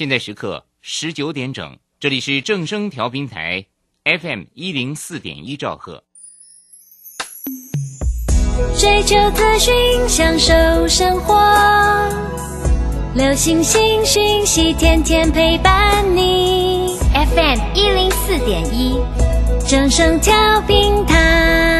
现在时刻十九点整，这里是正声调频台 FM 一零四点一兆赫。追求资讯，享受生活，流星星讯息，天天陪伴你。FM 一零四点一，正声调频台。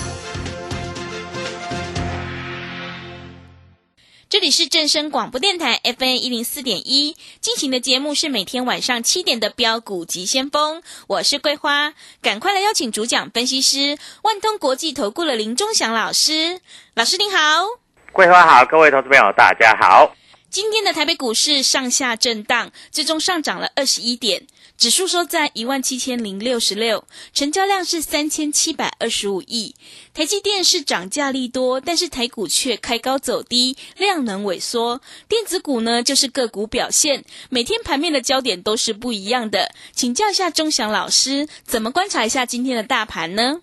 这里是正声广播电台 FM 一零四点一进行的节目是每天晚上七点的标股急先锋，我是桂花，赶快来邀请主讲分析师万通国际投顾的林忠祥老师，老师您好，桂花好，各位投资朋友大家好。今天的台北股市上下震荡，最终上涨了二十一点，指数收在一万七千零六十六，成交量是三千七百二十五亿。台积电是涨价利多，但是台股却开高走低，量能萎缩。电子股呢，就是个股表现，每天盘面的焦点都是不一样的。请教一下钟祥老师，怎么观察一下今天的大盘呢？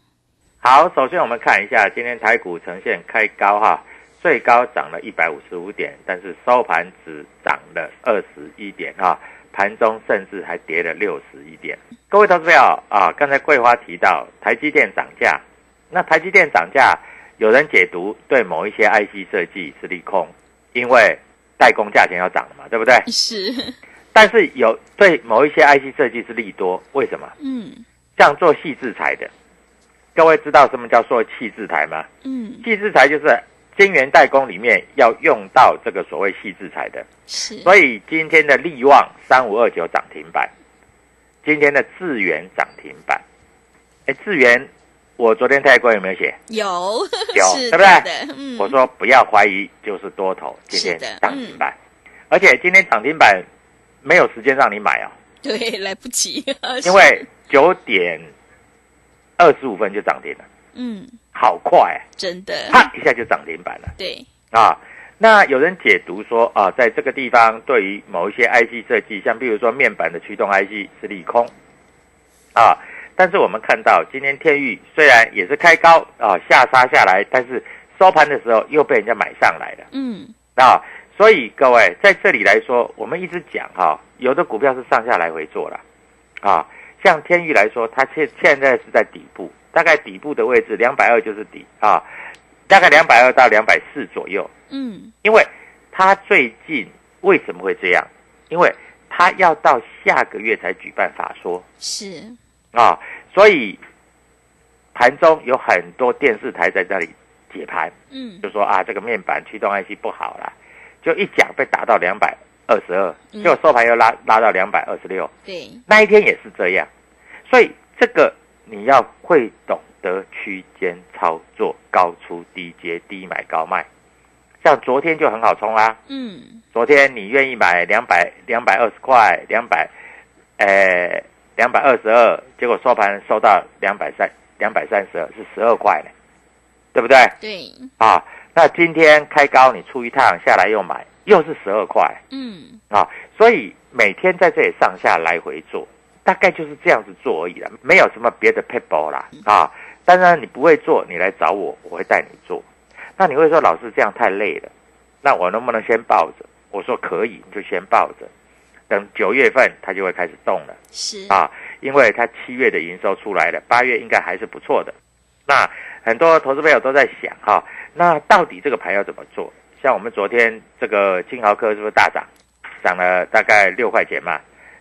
好，首先我们看一下今天台股呈现开高哈。最高涨了一百五十五点，但是收盘只涨了二十一点啊，盘中甚至还跌了六十一点。各位投资朋友啊，刚才桂花提到台积电涨价，那台积电涨价，有人解读对某一些 IC 设计是利空，因为代工价钱要涨嘛，对不对？是。但是有对某一些 IC 设计是利多，为什么？嗯。像做细制材的，各位知道什么叫做细制材吗？嗯。细制材就是。晶圆代工里面要用到这个所谓细制材的，是，所以今天的利旺三五二九涨停板，今天的智源涨停板，哎，智源，我昨天泰国有没有写？有，有，对不对？嗯，我说不要怀疑，就是多头，今天涨停板，而且今天涨停板没有时间让你买哦，对，来不及，因为 九点二十五分就涨停了，嗯。好快，真的，啪一下就涨停板了。对啊，那有人解读说啊，在这个地方对于某一些 IC 设计，像比如说面板的驱动 IC 是利空啊。但是我们看到今天天域虽然也是开高啊，下杀下来，但是收盘的时候又被人家买上来了。嗯，啊，所以各位在这里来说，我们一直讲哈，有的股票是上下来回做了啊，像天域来说，它现现在是在底部。大概底部的位置两百二就是底啊，大概两百二到两百四左右。嗯，因为它最近为什么会这样？因为它要到下个月才举办法说。是啊，所以盘中有很多电视台在这里解盘。嗯，就说啊，这个面板驱动 IC 不好了，就一讲被打到两百二十二，结果收盘又拉拉到两百二十六。对，那一天也是这样，所以这个。你要会懂得区间操作，高出低接，低买高卖。像昨天就很好冲啦。嗯。昨天你愿意买两百两百二十块，两百，呃，两百二十二，结果收盘收到两百三两百三十二，是十二块呢，对不对？对。啊，那今天开高，你出一趟下来又买，又是十二块。嗯。啊，所以每天在这里上下来回做。大概就是这样子做而已了，没有什么别的 people 啦啊！当然你不会做，你来找我，我会带你做。那你会说老师这样太累了，那我能不能先抱着？我说可以，你就先抱着，等九月份它就会开始动了。是啊，因为它七月的营收出来了，八月应该还是不错的。那很多投资朋友都在想哈，那到底这个盘要怎么做？像我们昨天这个金豪科是不是大涨，涨了大概六块钱嘛？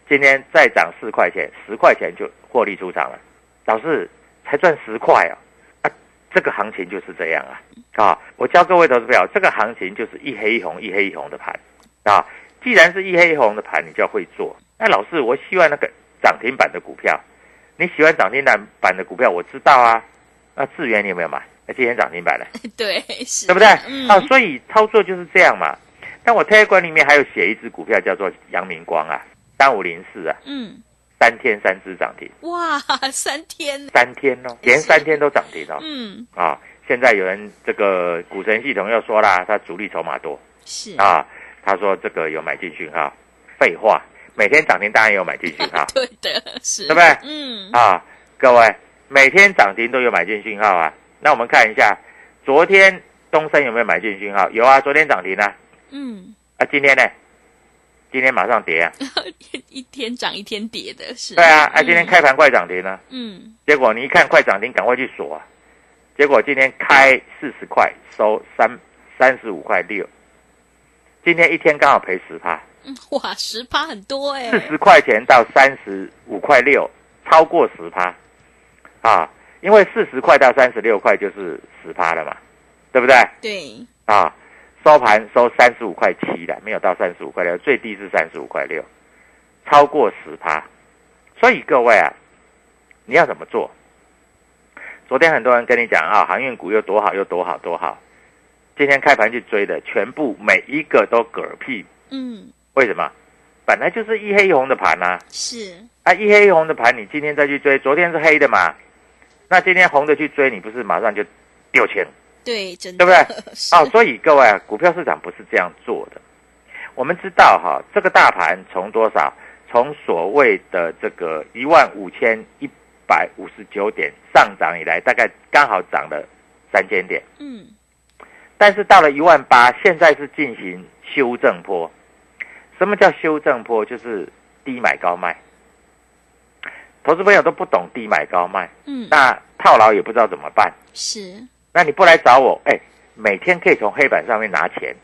今天再涨四块钱，十块钱就获利出场了，老师才赚十块啊！啊，这个行情就是这样啊！啊，我教各位投资朋友，这个行情就是一黑一红，一黑一红的盘啊。既然是一黑一红的盘，你就要会做。那老师，我希望那个涨停板的股票，你喜欢涨停板板的股票，我知道啊。那智源你有没有买？那今天涨停板了，对，是，对不对？嗯啊，所以操作就是这样嘛。但我推管里面还有写一只股票叫做阳明光啊，三五零四啊，嗯，三天三只涨停，哇，三天，三天哦，连三天都涨停哦。嗯，啊，现在有人这个股神系统又说啦，他主力筹码多。是，啊，他说这个有买进讯号，废话，每天涨停当然有买进讯号。对的，是，对不对？嗯，啊，各位每天涨停都有买进讯号啊。那我们看一下，昨天东升有没有买进讯号？有啊，昨天涨停啊。嗯，啊，今天呢？今天马上跌啊！一天涨一天跌的是，对啊，啊，今天嗯开盘快涨停了，嗯，结果你一看快涨停，赶快去锁啊！结果今天开四十块，收三三十五块六，今天一天刚好赔十趴，嗯哇，十趴很多哎，四十块钱到三十五块六，超过十趴啊！因为四十块到三十六块就是十趴了嘛，对不对？对，啊，收盘收三十五块七的，没有到三十五块六，最低是三十五块六，超过十趴。所以各位啊，你要怎么做？昨天很多人跟你讲啊，航运股又多好又多好多好，今天开盘去追的，全部每一个都嗝屁。嗯，为什么？本来就是一黑一红的盘啊、是，啊，一黑一红的盘，你今天再去追，昨天是黑的嘛，那今天红的去追，你不是马上就丢钱？对，真的，对不对？是哦，所以各位啊，股票市场不是这样做的。我们知道哈，这个大盘从多少？从所谓的这个一万五千一百五十九点上涨以来，大概刚好涨了三千点。嗯，但是到了一万八，现在是进行修正坡。什么叫修正坡？就是低买高卖。投资朋友都不懂低买高卖，嗯，那套牢也不知道怎么办。是，那你不来找我，哎，每天可以从黑板上面拿钱，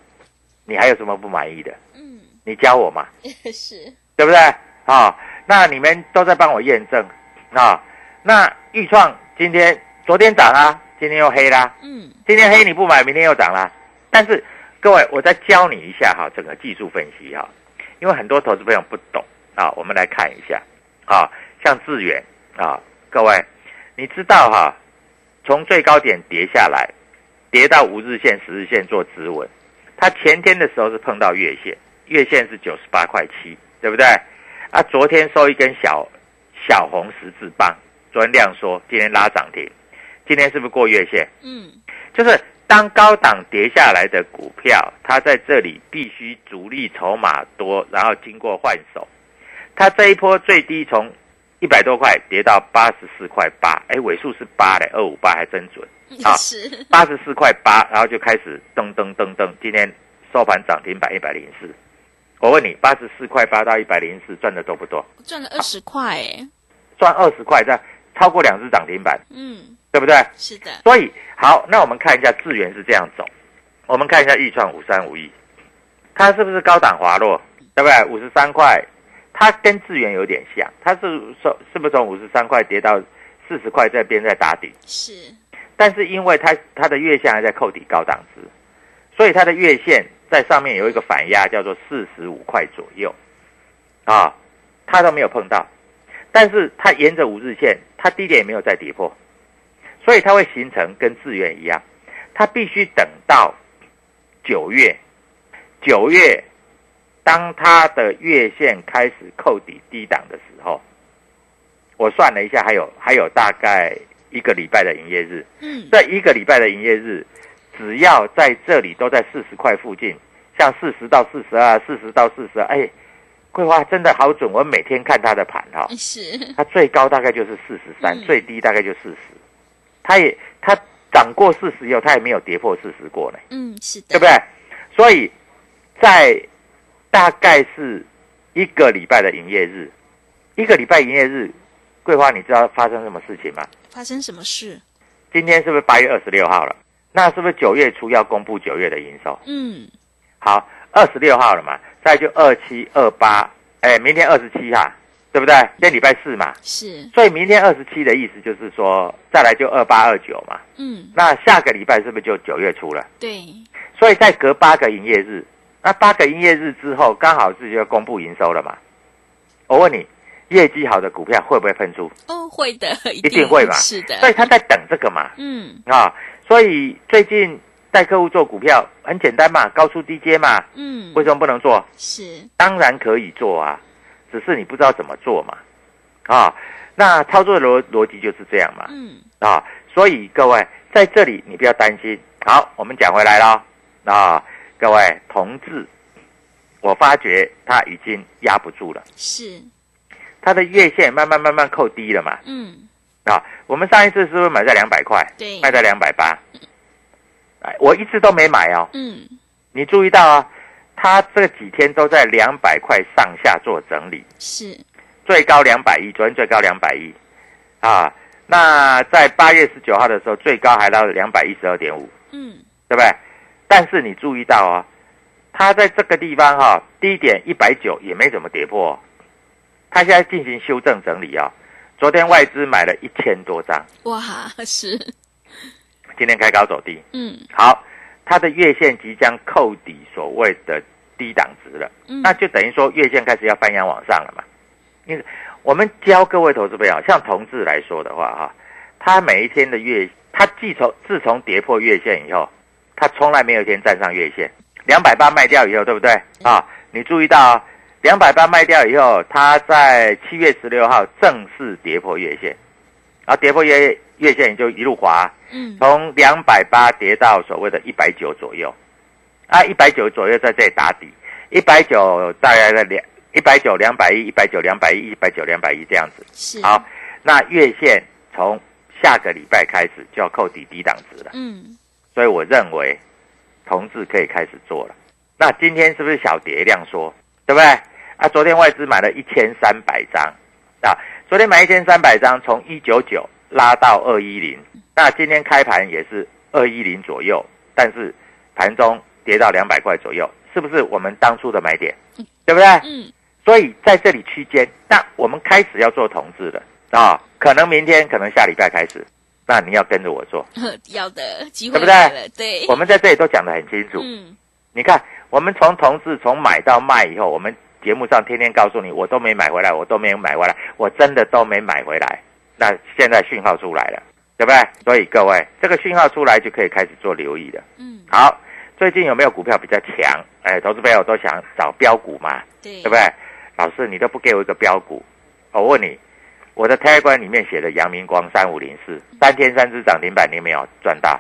你还有什么不满意的？嗯，你教我嘛，是，对不对？啊、那你们都在帮我验证啊。那豫创今天、昨天涨啊，今天又黑啦。嗯，今天黑你不买，明天又涨啦。但是各位，我再教你一下哈，整个技术分析哈，因为很多投资朋友不懂啊，我们来看一下啊，像智远啊，各位，你知道哈，从最高点跌下来，跌到五日线、十日线做止稳，它前天的时候是碰到月线，月线是九十八块七，对不对？啊，昨天收一根小小红十字棒，昨天量缩，今天拉涨停，今天是不是过月线？嗯，就是当高档跌下来的股票，它在这里必须主力筹码多，然后经过换手，它这一波最低从一百多块跌到八十四块八，哎，尾数是八嘞，二五八还真准，啊，八十四块八，然后就开始噔噔噔噔，今天收盘涨停板一百零四。我问你，八十四块八到一百零四赚的多不多？赚了二十块哎，赚二十块，这超过两只涨停板，嗯，对不对？是的，所以好，那我们看一下智源是这样走，我们看一下豫创五三五一，它是不是高档滑落？对不对？五十三块，它跟智源有点像，它是说是不是从五十三块跌到四十块这边在打底？是，但是因为它它的月线还在扣底高档值，所以它的月线在上面有一个反压，叫做四十五块左右，啊，它都没有碰到，但是它沿着五日线，它低点也没有再跌破，所以它会形成跟智源一样，它必须等到九月，九月当它的月线开始扣底低档的时候，我算了一下，还有还有大概一个礼拜的营业日。嗯，这一个礼拜的营业日，只要在这里都在四十块附近，像四十到四十二、四十到四十二，哎，桂花真的好准，我每天看它的盘哈、是，它最高大概就是四十三嗯，最低大概就四十，它也它涨过四十以后，它也没有跌破四十过呢，嗯，是的，对不对？所以在大概是一个礼拜的营业日，一个礼拜营业日，桂花，你知道发生什么事情吗？发生什么事？今天是不是八月二十六号了？那是不是九月初要公布九月的营收？嗯，好，二十六号了嘛，再就二七二八，哎，明天二十七哈，对不对？今天礼拜四嘛，是，所以明天二十七的意思就是说，再来就二八二九嘛。嗯，那下个礼拜是不是就九月初了？对，所以再隔八个营业日，那八个营业日之后，刚好是就要公布营收了嘛。我问你，业绩好的股票会不会喷出？哦，会的，一一定会嘛是的，所以他在等这个嘛。嗯啊，所以最近带客户做股票很简单嘛，高出低阶嘛，嗯，为什么不能做？是，当然可以做啊，只是你不知道怎么做嘛。啊，那操作的逻逻辑就是这样嘛。嗯啊，所以各位在这里你不要担心。好，我们讲回来了啊，各位同志，我发觉它已经压不住了，是，它的月线慢慢慢慢扣低了嘛。嗯。啊，我们上一次是不是买在两百块？对。卖在两百八。哎，我一直都没买哦。嗯。你注意到啊，它这几天都在两百块上下做整理，是，最高两百一，昨天最高两百一，啊，那在八月十九号的时候，最高还到两百一十二点五，嗯。对不对？但是你注意到啊，它在这个地方哈、低点一百九也没怎么跌破、哦，它现在进行修正整理啊、昨天外资买了一千多张，哇，是，今天开高走低，嗯。好，它的月线即将扣底所谓的低档值了，嗯，那就等于说月线开始要翻扬往上了嘛。因为我们教各位投资朋友，像同志来说的话哈，他每一天的月，他自从自从跌破月线以后，他从来没有一天站上月线。两百八卖掉以后，对不对？啊？你注意到啊，两百八卖掉以后，他在七月十六号正式跌破月线，然后跌破月月线就一路滑，嗯。从两百八跌到所谓的一百九左右，啊，一百九左右在这里打底，一百九大概在两一百九两百一，一百九两百一，一百九两百一这样子。是，好，那月线从下个礼拜开始就要扣底低档值了，嗯所以我认为同志可以开始做了。那今天是不是小跌量说，对不对？啊，昨天外资买了一千三百张啊，昨天买一千三百张，从一九九拉到二一零，那今天开盘也是二一零左右，但是盘中跌到两百块左右，是不是我们当初的买点？对不对？嗯所以在这里区间，那我们开始要做同志了啊，可能明天，可能下礼拜开始，那你要跟着我做。要的机会对不对对，我们在这里都讲得很清楚。嗯你看，我们从同志从买到卖以后，我们节目上天天告诉你，我都没买回来，我都没有买回来，我真的都没买回来。那现在讯号出来了，对不对？所以各位，这个讯号出来就可以开始做留意了。嗯，好，最近有没有股票比较强？哎，投资朋友都想找标股嘛，对，对不对？老师，你都不给我一个标股，我问你，我的 Telegram 里面写的阳明光三五零四三天三只涨停板，你有没有赚到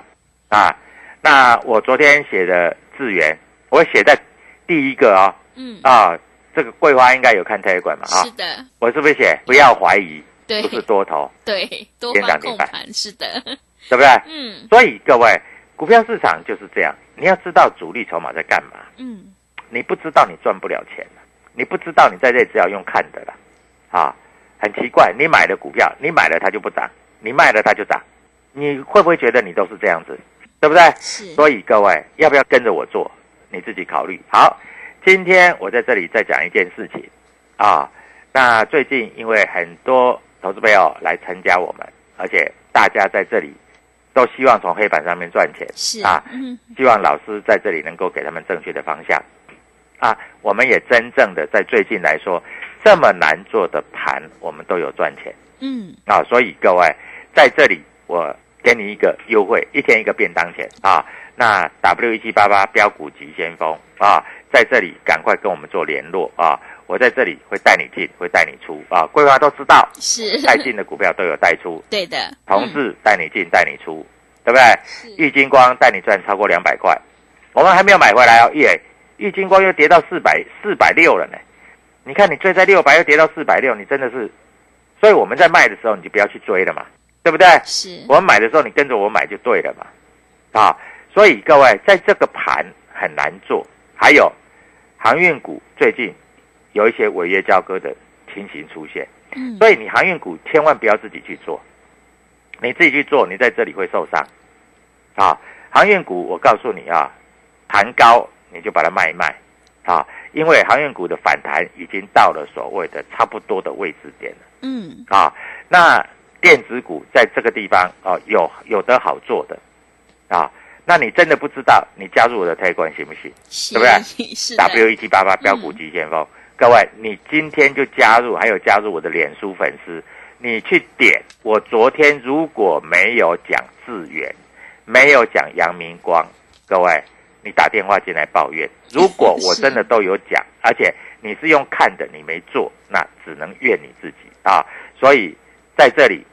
啊？那我昨天写的智源，我写在第一个哦嗯，啊，这个桂花应该有看 Telegram 嘛啊是？的，我是不是写不要怀疑，对不是多头，对，多方涨停板，是的，对不对？嗯所以各位，股票市场就是这样，你要知道主力筹码在干嘛。嗯，你不知道你赚不了钱，你不知道你在这里只要用看的了，啊，很奇怪，你买了股票，你买了它就不涨，你卖了它就涨，你会不会觉得你都是这样子，对不对？是，所以各位要不要跟着我做，你自己考虑。好，今天我在这里再讲一件事情啊，那最近因为很多投资朋友来参加我们，而且大家在这里都希望从黑板上面赚钱，是啊，嗯希望老师在这里能够给他们正确的方向啊。我们也真正的在最近来说，这么难做的盘，我们都有赚钱嗯，啊。所以各位在这里，我给你一个优惠，一天一个便当钱啊。那 W 一七八八标股急先锋啊，在这里赶快跟我们做联络啊。我在这里会带你进，会带你出啊。规划都知道，是，带进的股票都有带出，对的，同嗯志带你进，带你出，对不对？是，玉金光带你赚超过两百块，我们还没有买回来哦，耶！玉金光又跌到四百四百六了呢。你看你追在六百，又跌到四百六，你真的是，所以我们在卖的时候你就不要去追了嘛，对不对？是，我们买的时候你跟着我买就对了嘛，啊！所以各位在这个盘很难做，还有航运股最近有一些违约交割的情形出现，嗯，所以你航运股千万不要自己去做，你自己去做，你在这里会受伤。啊，航运股我告诉你啊，盘高你就把它卖一卖，啊，因为航运股的反弹已经到了所谓的差不多的位置点了。嗯，啊，那电子股在这个地方哦、有有的好做的，啊，那你真的不知道，你加入我的推广行不行？是对不对？是 W 一七八八标股急先锋，各位，你今天就加入，还有加入我的脸书粉丝，你去点。我昨天如果没有讲智源，没有讲阳明光，各位，你打电话进来抱怨。如果我真的都有讲，而且你是用看的，你没做，那只能怨你自己啊。所以在这里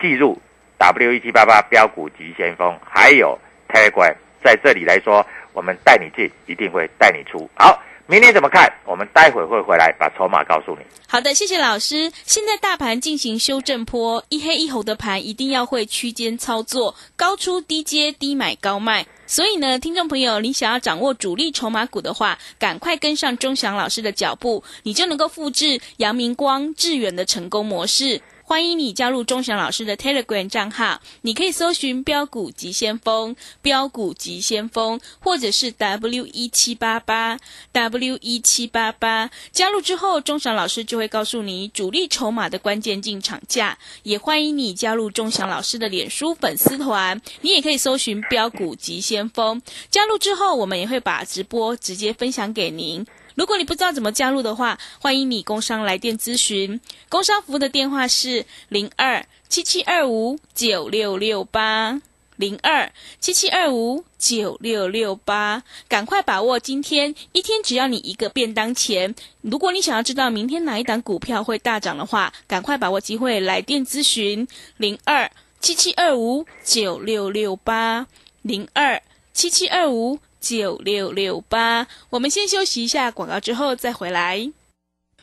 记住 W 一七八八标股急先锋，还有 Telegram，在这里来说，我们带你进，一定会带你出。好，明天怎么看？我们待会会回来把筹码告诉你。好的，谢谢老师。现在大盘进行修正坡，一黑一红的盘一定要会区间操作，高出低接，低买高卖。所以呢，听众朋友，你想要掌握主力筹码股的话，赶快跟上钟祥老师的脚步，你就能够复制阳明光、致远的成功模式。欢迎你加入钟祥老师的 Telegram 账号，你可以搜寻“标股急先锋”、“标股急先锋”，或者是 W 一七八八 W 一七八八。加入之后，钟祥老师就会告诉你主力筹码的关键进场价。也欢迎你加入钟祥老师的脸书粉丝团，你也可以搜寻“标股急先锋”。加入之后，我们也会把直播直接分享给您。如果你不知道怎么加入的话，欢迎你工商来电咨询。工商服务的电话是零二七七二五九六六八零二七七二五九六六八。赶快把握今天一天，只要你一个便当钱。如果你想要知道明天哪一档股票会大涨的话，赶快把握机会来电咨询零二七七二五九六六八零二七七二五。九六六八，我们先休息一下广告，之后再回来。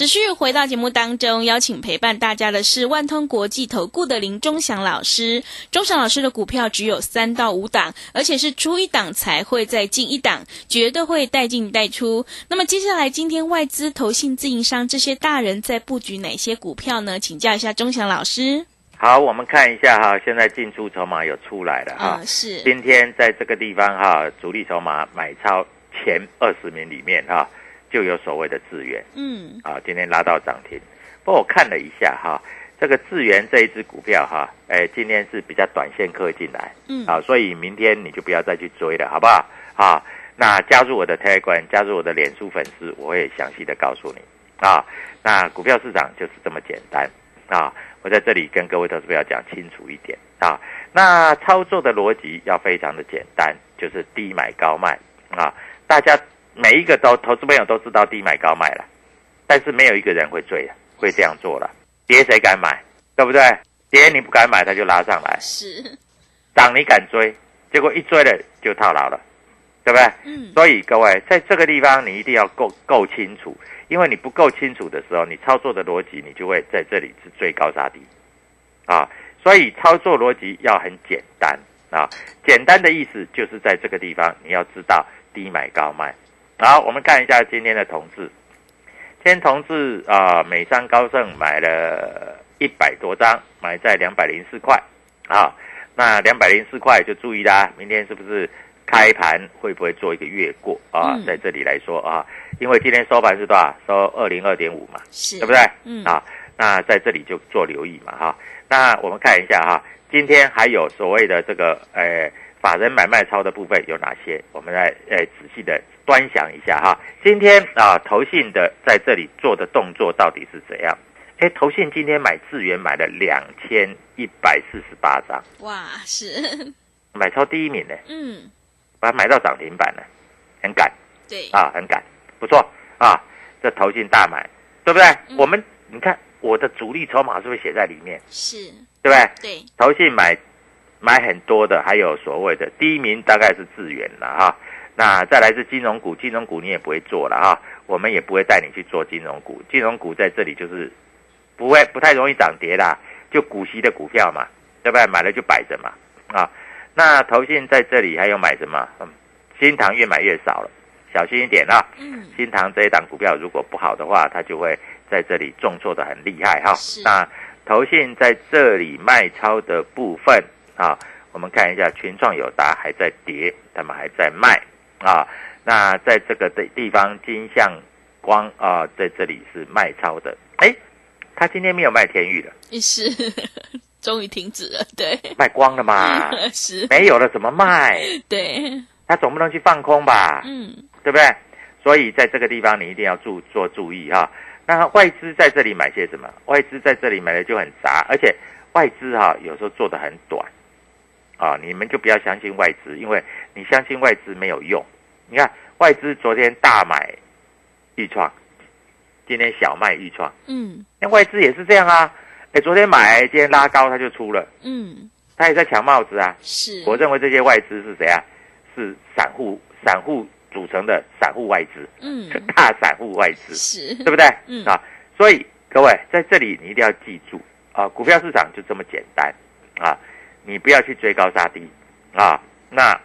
持续回到节目当中，邀请陪伴大家的是万通国际投顾的林忠祥老师。忠祥老师的股票只有三到五档，而且是出一档才会再进一档，绝对会带进带出。那么接下来，今天外资、投信、自营商这些大人在布局哪些股票呢？请教一下忠祥老师。好，我们看一下哈，现在进出筹码有出来了哈。嗯，是今天在这个地方哈，主力筹码买超前二十名里面哈，就有所谓的智源嗯啊，今天拉到涨停。不过我看了一下哈，这个智源这一只股票哈，哎，今天是比较短线客进来，嗯啊，所以明天你就不要再去追了，好不好？啊，那加入我的 Telegram，加入我的脸书粉丝，我会详细的告诉你啊。那股票市场就是这么简单啊。我在这里跟各位投资朋友讲清楚一点啊。那操作的逻辑要非常的简单，就是低买高卖啊。大家每一个都投资朋友都知道低买高卖了，但是没有一个人会追的，会这样做了。跌谁敢买？对不对？跌你不敢买，他就拉上来；是，涨你敢追，结果一追了就套牢了，对不对？嗯所以各位在这个地方你一定要够够清楚，因为你不够清楚的时候，你操作的逻辑你就会在这里是追高杀低，啊，所以操作逻辑要很简单啊，简单的意思就是在这个地方你要知道低买高卖。好，我们看一下今天的同志，今天同志啊，美商高盛买了一百多张，买在两百零四块啊，那两百零四块就注意啦，明天是不是开盘会不会做一个越过啊？嗯在这里来说啊，因为今天收盘是多少？收二零二点五嘛，是，对不对？嗯啊，那在这里就做留意嘛哈。那我们看一下哈，今天还有所谓的这个呃法人买卖超的部分有哪些？我们来呃仔细的端详一下哈。今天啊，投信的在这里做的动作到底是怎样？哎，投信今天买智源买了两千一百四十八张，哇，是，买超第一名呢，嗯，把它买到涨停板了，很敢。对，啊，很敢，不错啊，这投信大买，对不对？嗯我们你看我的主力筹码是不是写在里面？是，对不对？对，投信买买很多的，还有所谓的第一名大概是智源了哈。那再来是金融股，金融股你也不会做了啊，我们也不会带你去做金融股，金融股在这里就是不会不太容易涨跌啦，就股息的股票嘛，对不对？买了就摆着嘛啊。那投信在这里还有买什么？嗯，新塘越买越少了，小心一点啊。嗯，新塘这一档股票如果不好的话，它就会在这里重挫的很厉害哈是。那投信在这里卖超的部分啊，我们看一下群创友达还在跌，他们还在卖啊。那在这个地地方，金相光啊，在这里是卖超的。哎，他今天没有卖天域了，是，终于停止了，对，卖光了嘛？是，没有了怎么卖？对，他总不能去放空吧？嗯，对不对？所以在这个地方你一定要注做注意哈。那外资在这里买些什么？外资在这里买的就很杂，而且外资哈有时候做的很短啊，你们就不要相信外资，因为你相信外资没有用。你看外资昨天大买豫创，今天小卖豫创，嗯，那外资也是这样啊。哎，昨天买，今天拉高它就出了，嗯，它也在抢帽子啊。是，我认为这些外资是谁啊？是散户，散户组成的散户外资，嗯，大散户外资，是，对不对？嗯啊，所以各位在这里你一定要记住啊，股票市场就这么简单啊，你不要去追高杀低啊。那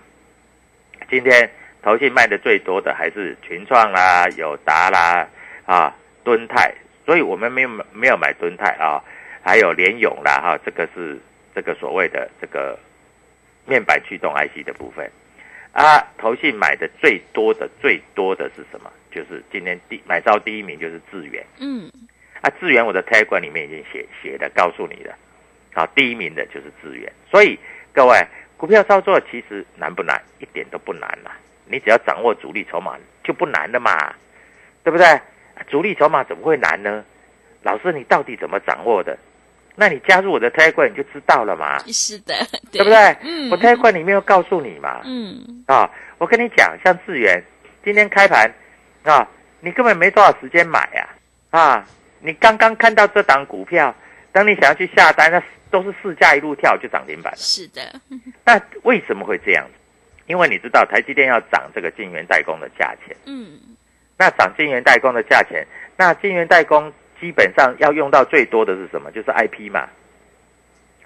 今天投信卖的最多的还是群创啦、友达啦啊、敦泰，所以我们没有没有买敦泰啊，还有联咏啦哈、这个是这个所谓的这个面板驱动 IC 的部分。啊，投信买的最多的最多的是什么？就是今天第买到第一名就是智源嗯，啊，智源我的 t a g 里面已经写写的告诉你了，好，第一名的就是资源。所以各位股票操作其实难不难？一点都不难啦、你只要掌握主力筹码就不难了嘛，对不对？啊主力筹码怎么会难呢？老师，你到底怎么掌握的？那你加入我的 a g 你就知道了嘛，是的，对不对？嗯，我 a g 里面有告诉你嘛，嗯，啊，我跟你讲，像智源今天开盘啊，你根本没多少时间买呀、啊，你刚刚看到这档股票，等你想要去下单，那都是市价一路跳就涨停板了。是的，那为什么会这样子？因为你知道台积电要涨这个晶圆代工的价钱，嗯，那涨晶圆代工的价钱，那晶圆代工基本上要用到最多的是什么？就是 IP 嘛。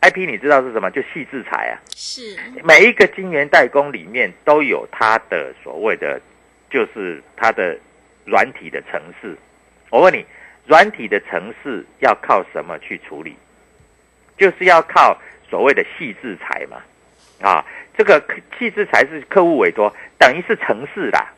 IP 你知道是什么？就细制裁啊。是，每一个晶圆代工里面都有它的所谓的，就是它的软体的城市。我问你，软体的城市要靠什么去处理？就是要靠所谓的细制裁嘛。啊，这个细制裁是客户委托，等于是程式啦。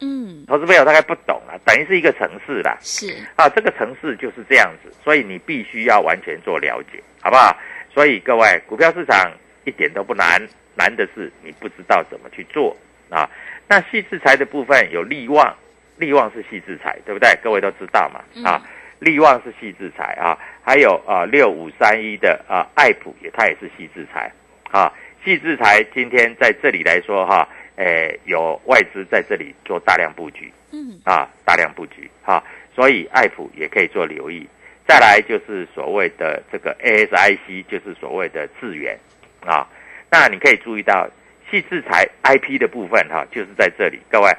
嗯，投资朋友大概不懂啊，等于是一个程式啦。是，啊，这个城市就是这样子，所以你必须要完全做了解，好不好？所以各位，股票市场一点都不难，难的是你不知道怎么去做啊。那细制裁的部分有利旺，利旺是细制裁，对不对？各位都知道嘛啊，利旺是细制裁啊，还有啊六五三一的啊爱普也它也是细制裁啊，细制裁今天在这里来说哈，诶有外资在这里做大量布局，嗯，啊，大量布局哈、所以爱普也可以做留意。再来就是所谓的这个 ASIC，就是所谓的智源啊。那你可以注意到细制裁 IP 的部分哈、就是在这里。各位，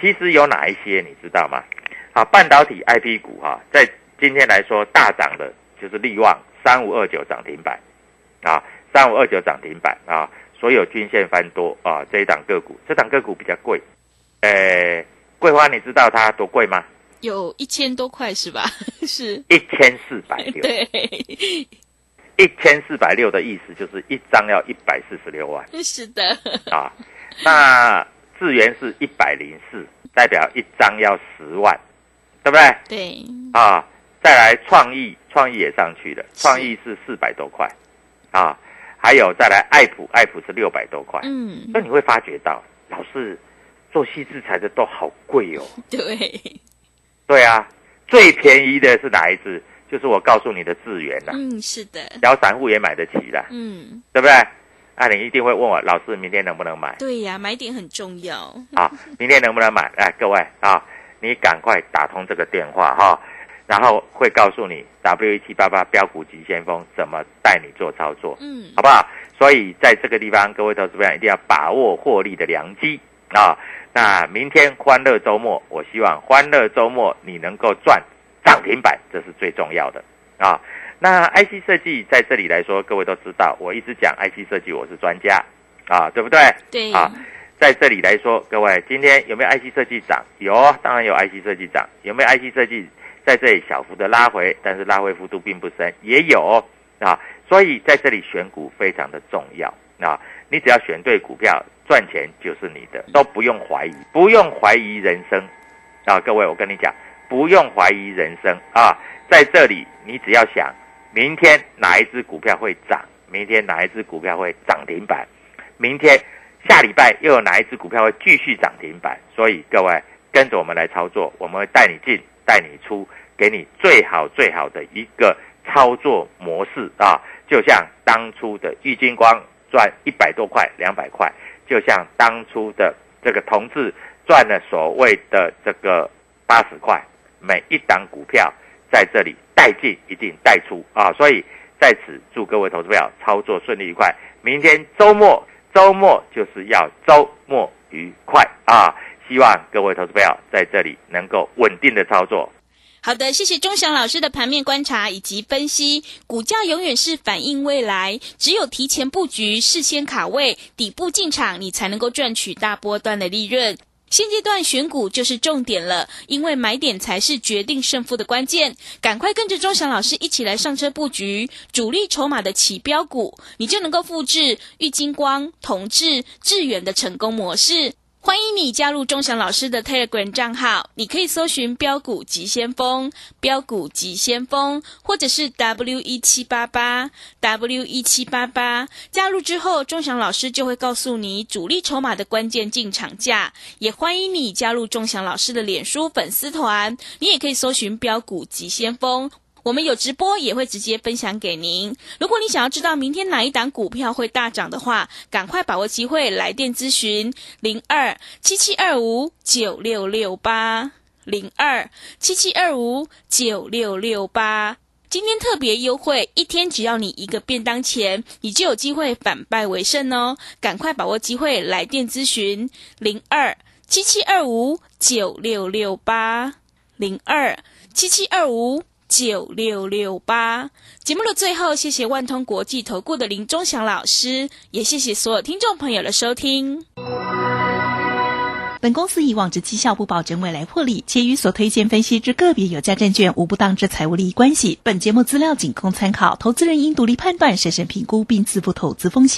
其实有哪一些你知道吗？啊，半导体 IP 股哈、在今天来说大涨的就是力旺三五二九涨停板啊，三五二九涨停板啊，所有均线翻多啊，这一档个股，这档个股比较贵，呃，桂花你知道它多贵吗？有一千多块是吧？是，一千四百六，对，一千四百六的意思就是一张要一百四十六万是的，啊。那智源是一百零四，代表一张要十万，对不对？对，啊，再来创意，创意也上去了，是创意是四百多块啊。还有再来爱普，爱普是六百多块，嗯，那你会发觉到，老是做细制裁的都好贵哦。对，对啊，最便宜的是哪一只？就是我告诉你的智源啦，嗯，是的，小散户也买得起啦，嗯，对不对？那、你一定会问我，老师明天能不能买对呀，买点很重要，啊？明天能不能买？哎，各位啊，你赶快打通这个电话哈、然后会告诉你 W 一七八八标股急先锋怎么带你做操作，嗯，好不好？所以在这个地方，各位投资朋友一定要把握获利的良机啊！那明天欢乐周末，我希望欢乐周末你能够赚涨停板，这是最重要的啊！那 IC 设计在这里来说，各位都知道，我一直讲 IC 设计我是专家啊，对不对？对，啊，在这里来说，各位今天有没有 IC 设计涨？有啊，当然有 IC 设计涨。有没有 IC 设计在这里小幅的拉回？但是拉回幅度并不深，也有啊。所以在这里选股非常的重要啊！你只要选对股票，赚钱就是你的，都不用怀疑，不用怀疑人生啊！各位，我跟你讲，不用怀疑人生啊！在这里，你只要想，明天哪一只股票会涨？明天哪一只股票会涨停板？明天下礼拜又有哪一只股票会继续涨停板？所以各位跟着我们来操作，我们会带你进，带你出，给你最好最好的一个操作模式啊！就像当初的玉金光赚一百多块、两百块，就像当初的这个同志赚了所谓的这个八十块，每一档股票在这里带进一定带出啊！所以在此祝各位投资朋友操作顺利愉快。明天周末，周末就是要周末愉快啊！希望各位投资朋友在这里能够稳定的操作。好的，谢谢钟祥老师的盘面观察以及分析。股价永远是反映未来，只有提前布局、事先卡位、底部进场，你才能够赚取大波段的利润。现阶段选股就是重点了，因为买点才是决定胜负的关键。赶快跟着钟祥老师一起来上车布局主力筹码的起标股，你就能够复制玉金光、同志、致远的成功模式。欢迎你加入钟祥老师的 Telegram 账号，你可以搜寻“标股急先锋”、“标股急先锋”，或者是 W 一七八八 W 一七八八。加入之后，钟祥老师就会告诉你主力筹码的关键进场价。也欢迎你加入钟祥老师的脸书粉丝团，你也可以搜寻“标股急先锋”。我们有直播，也会直接分享给您。如果你想要知道明天哪一档股票会大涨的话，赶快把握机会来电咨询零二七七二五九六六八零二七七二五九六六八。今天特别优惠，一天只要你一个便当钱，你就有机会反败为胜哦！赶快把握机会来电咨询零二七七二五九六六八零二七七二五。九六六八节目的最后，谢谢万通国际投顾的林忠祥老师，也谢谢所有听众朋友的收听。本公司以往之绩效不保证未来获利，且与所推荐分析之个别有价证券无不当之财务利益关系。本节目资料仅供参考，投资人应独立判断、审慎评估并自负投资风险。